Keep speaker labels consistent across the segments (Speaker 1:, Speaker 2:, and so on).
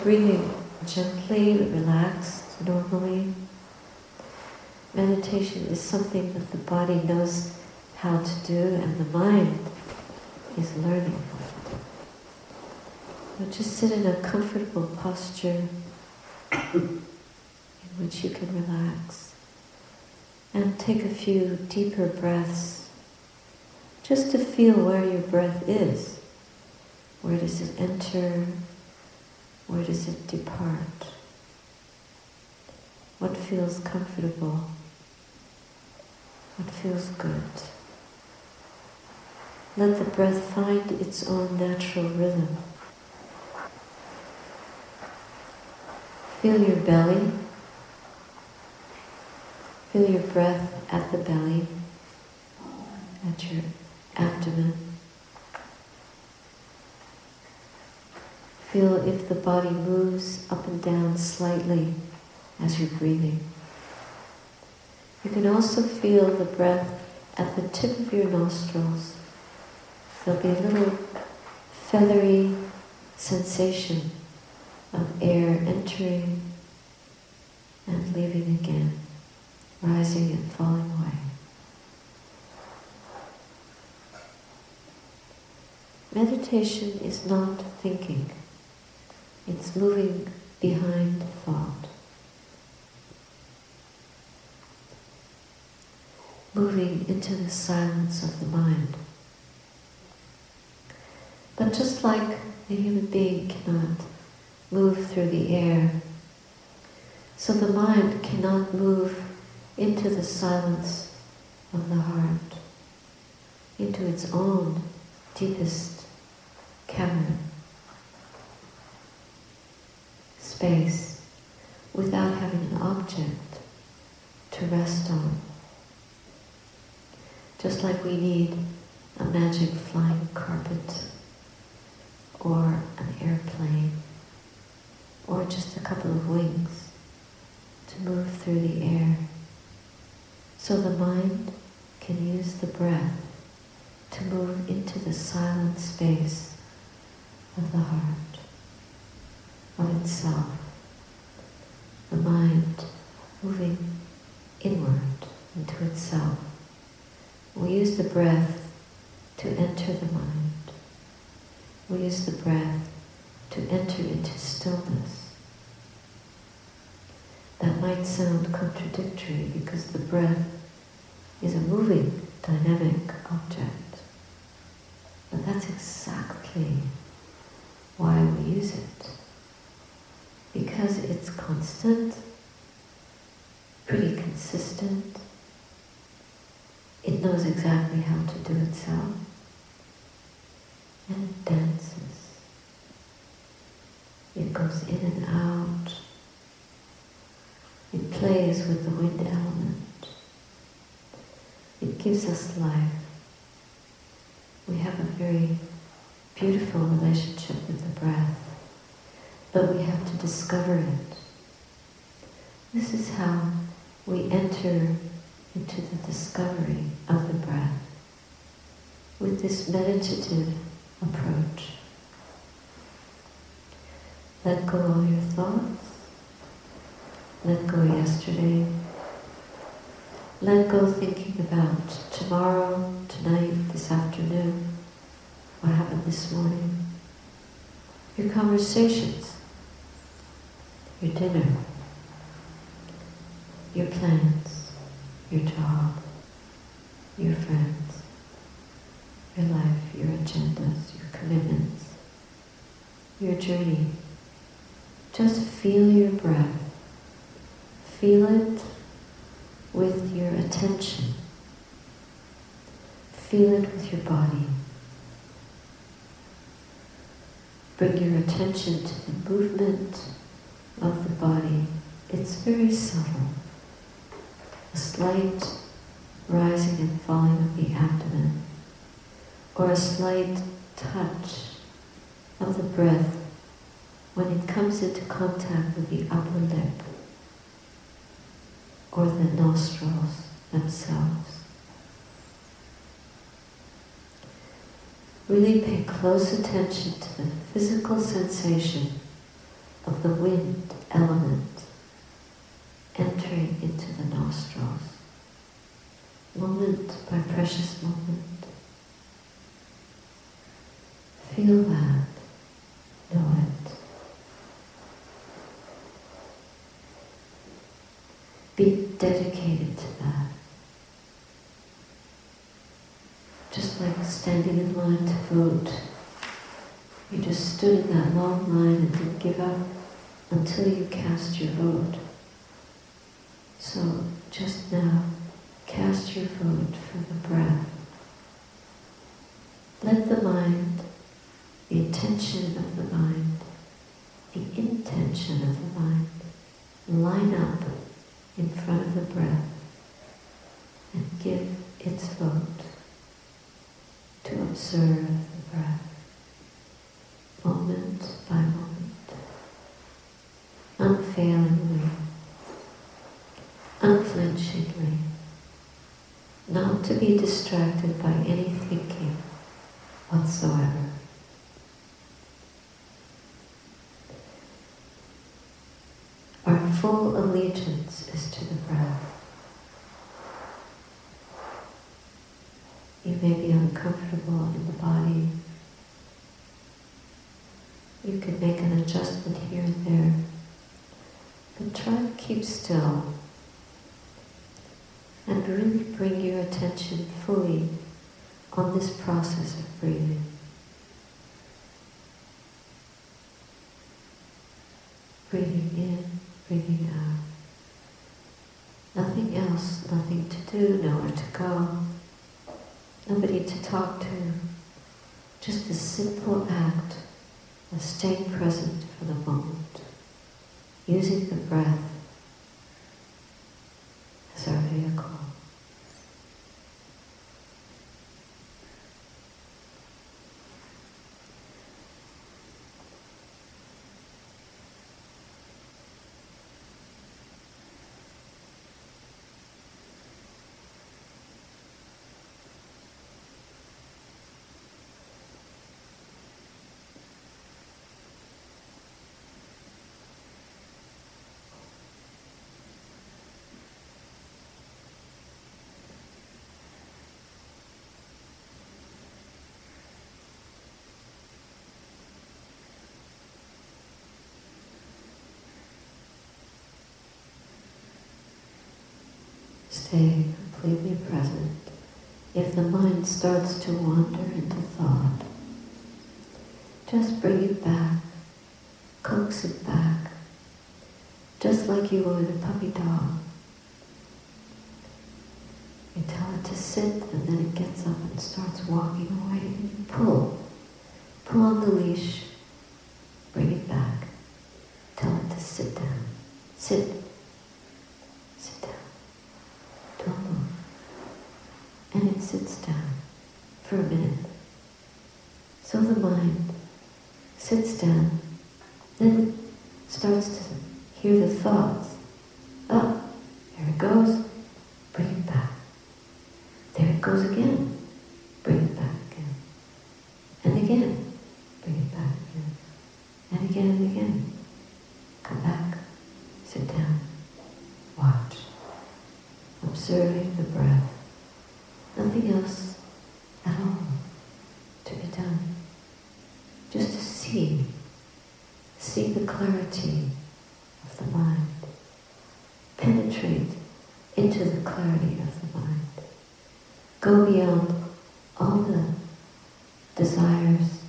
Speaker 1: breathing gently, relaxed, normally. Meditation is something that the body knows how to do and the mind is learning. So just sit in a comfortable posture in which you can relax and take a few deeper breaths just to feel where your breath is. Where does it enter? Where does it depart? What feels comfortable? What feels good? Let the breath find its own natural rhythm. Feel your belly. Feel your breath at the belly, at your abdomen. Feel if the body moves up and down slightly as you're breathing. You can also feel the breath at the tip of your nostrils. There'll be a little feathery sensation of air entering and leaving again, rising and falling away. Meditation is not thinking. It's moving behind thought. Moving into the silence of the mind. But just like a human being cannot move through the air, so the mind cannot move into the silence of the heart, into its own deepest cavern. Space without having an object to rest on. Just like we need a magic flying carpet or an airplane or just a couple of wings to move through the air. So the mind can use the breath to move into the silent space of the heart of itself, the mind moving inward into itself. We use the breath to enter the mind. We use the breath to enter into stillness. That might sound contradictory because the breath is a moving, dynamic object. But that's exactly why we use it because it's constant, pretty consistent. It knows exactly how to do itself. And it dances. It goes in and out. It plays with the wind element. It gives us life. We have a very beautiful relationship with the breath but we have to discover it. This is how we enter into the discovery of the breath with this meditative approach. Let go all your thoughts. Let go yesterday. Let go thinking about tomorrow, tonight, this afternoon, what happened this morning, your conversations your dinner, your plans, your job, your friends, your life, your agendas, your commitments, your journey. Just feel your breath. Feel it with your attention. Feel it with your body. Bring your attention to the movement of the body, it's very subtle. A slight rising and falling of the abdomen, or a slight touch of the breath when it comes into contact with the upper lip or the nostrils themselves. Really pay close attention to the physical sensation of the wind element entering into the nostrils, moment by precious moment. Feel that, know it. Be dedicated to that. Just like standing in line to vote. You just stood in that long line and didn't give up until you cast your vote. So just now, cast your vote for the breath. Let the mind, the intention of the mind, the intention of the mind line up in front of the breath and give its vote to observe the breath moment by moment, unfailingly, unflinchingly, not to be distracted by any thinking whatsoever. Our full allegiance is to the breath. You may be uncomfortable in the body. You could make an adjustment here and there. Try to keep still and really bring your attention fully on this process of breathing. Breathing in, breathing out. Nothing else, nothing to do, nowhere to go, nobody to talk to. Just a simple act of staying present for the moment, using the breath as our vehicle. Stay completely present. If the mind starts to wander into thought, just bring it back, coax it back, just like you would a puppy dog. You tell it to sit and then it gets up and starts walking away you pull. Pull on the leash, bring it back, tell it to sit down. Sit and it sits down for a minute. So the mind down, then starts to hear the thoughts. Oh, there it goes, bring it back. There it goes again, bring it back again. And again, bring it back again. And again and again. Come back, sit down, watch, observing the breath nothing else at all to be done. Just to see, see the clarity of the mind, penetrate into the clarity of the mind, go beyond all the desires,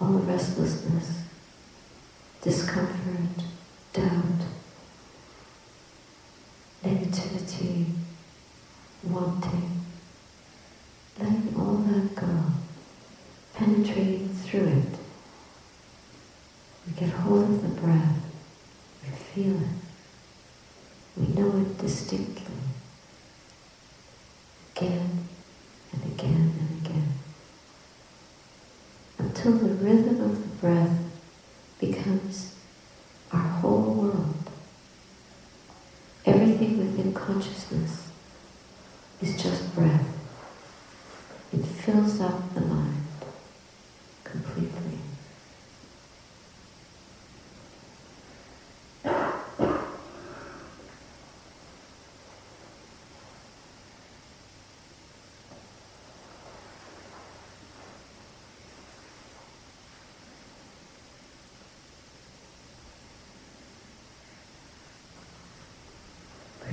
Speaker 1: all the restlessness, discomfort, doubt, negativity, wanting, letting all that go, Penetrate through it. We get hold of the breath, we feel it, we know it distinctly, again and again and again, until the rhythm of the breath becomes our whole world. Everything within consciousness is just breath. It fills up the mind completely.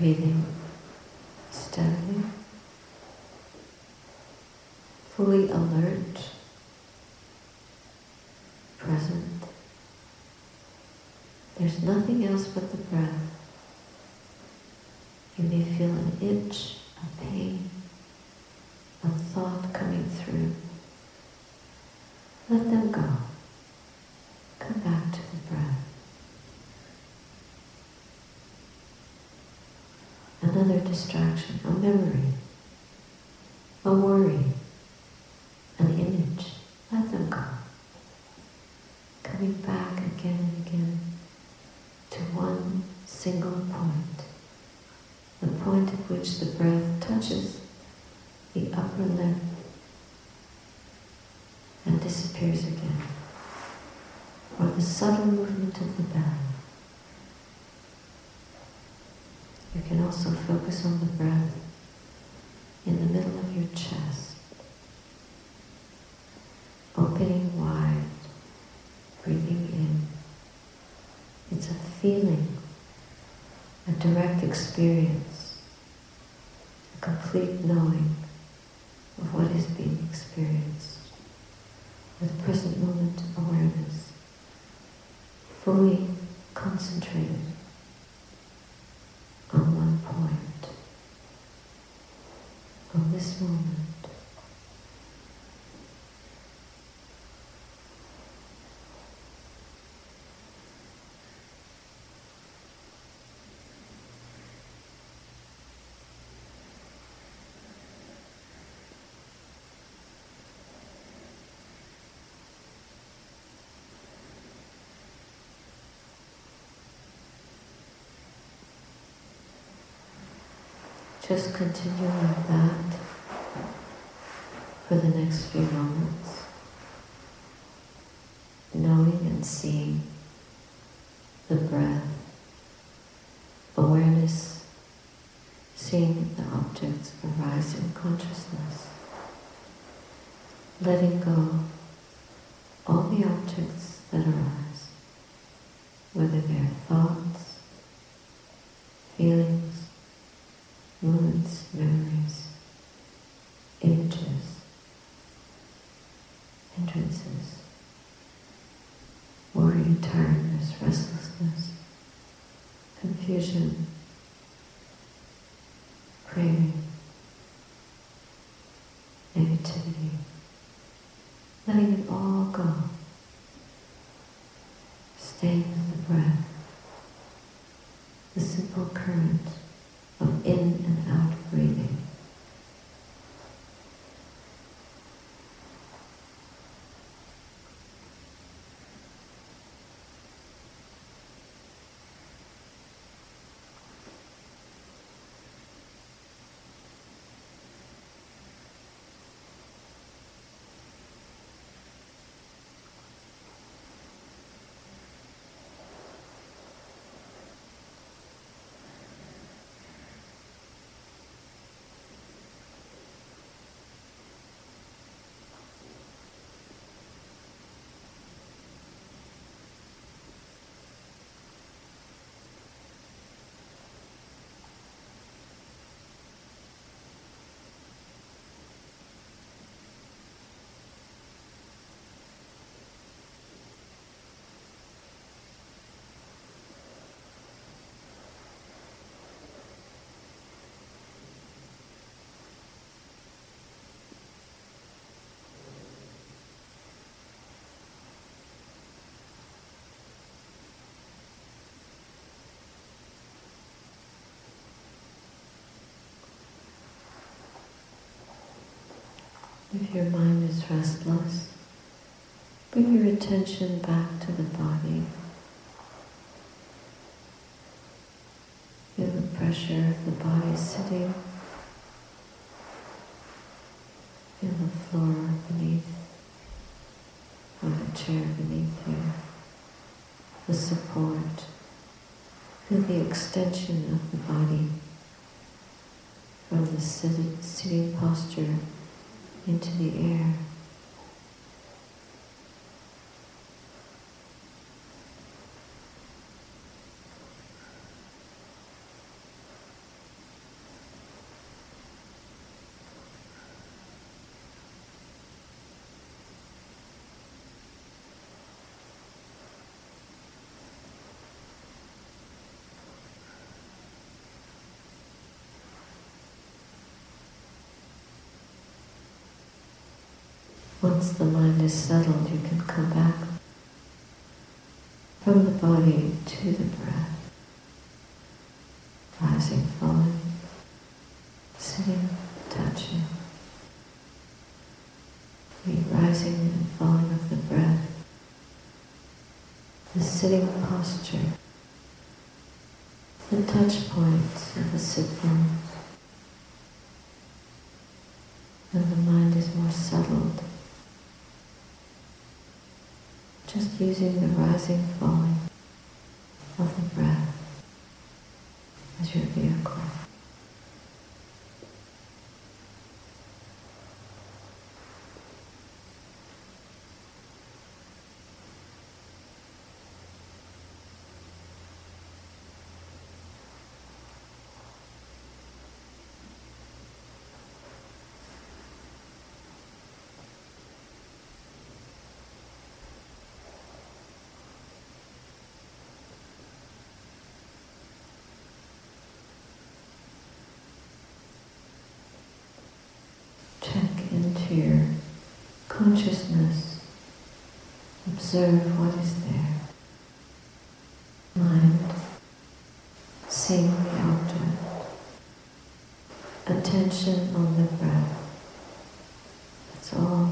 Speaker 1: Breathing steadily, fully alert, present. There's nothing else but the breath. You may feel an itch, a pain, a thought coming through. Let them go. Come back to the breath. Another distraction, a memory, a worry, an image. Let them go. Coming back again and again to one single point, the point at which the breath touches the upper lip and disappears again, or the subtle movement of the belly. You can also focus on the breath in the middle of your chest, opening wide, breathing in. It's a feeling, a direct experience, a complete knowing of what is being experienced with present moment awareness, fully concentrated on one point, on this moment. Just continue like that for the next few moments, knowing and seeing the breath, awareness, seeing the objects arise in consciousness, letting go all the objects that arise, whether they're thoughts, feelings, moods, memories, images, hindrances, worry, tiredness, restlessness, confusion, craving, negativity, letting it all go, the breath, the simple current of in and out breathing. If your mind is restless, bring your attention back to the body. Feel the pressure of the body sitting. Feel the floor beneath, or the chair beneath you. The support. Feel the extension of the body from the sitting, sitting posture into the air. Once the mind is settled, you can come back from the body to the breath, rising, falling, sitting, touching, the rising and falling of the breath, the sitting posture, the touch points of the sit bones, and the mind is more settled. Just using the rising, falling of the breath as your vehicle. consciousness, observe what is there. Mind, seeing the object. Attention on the breath. That's all.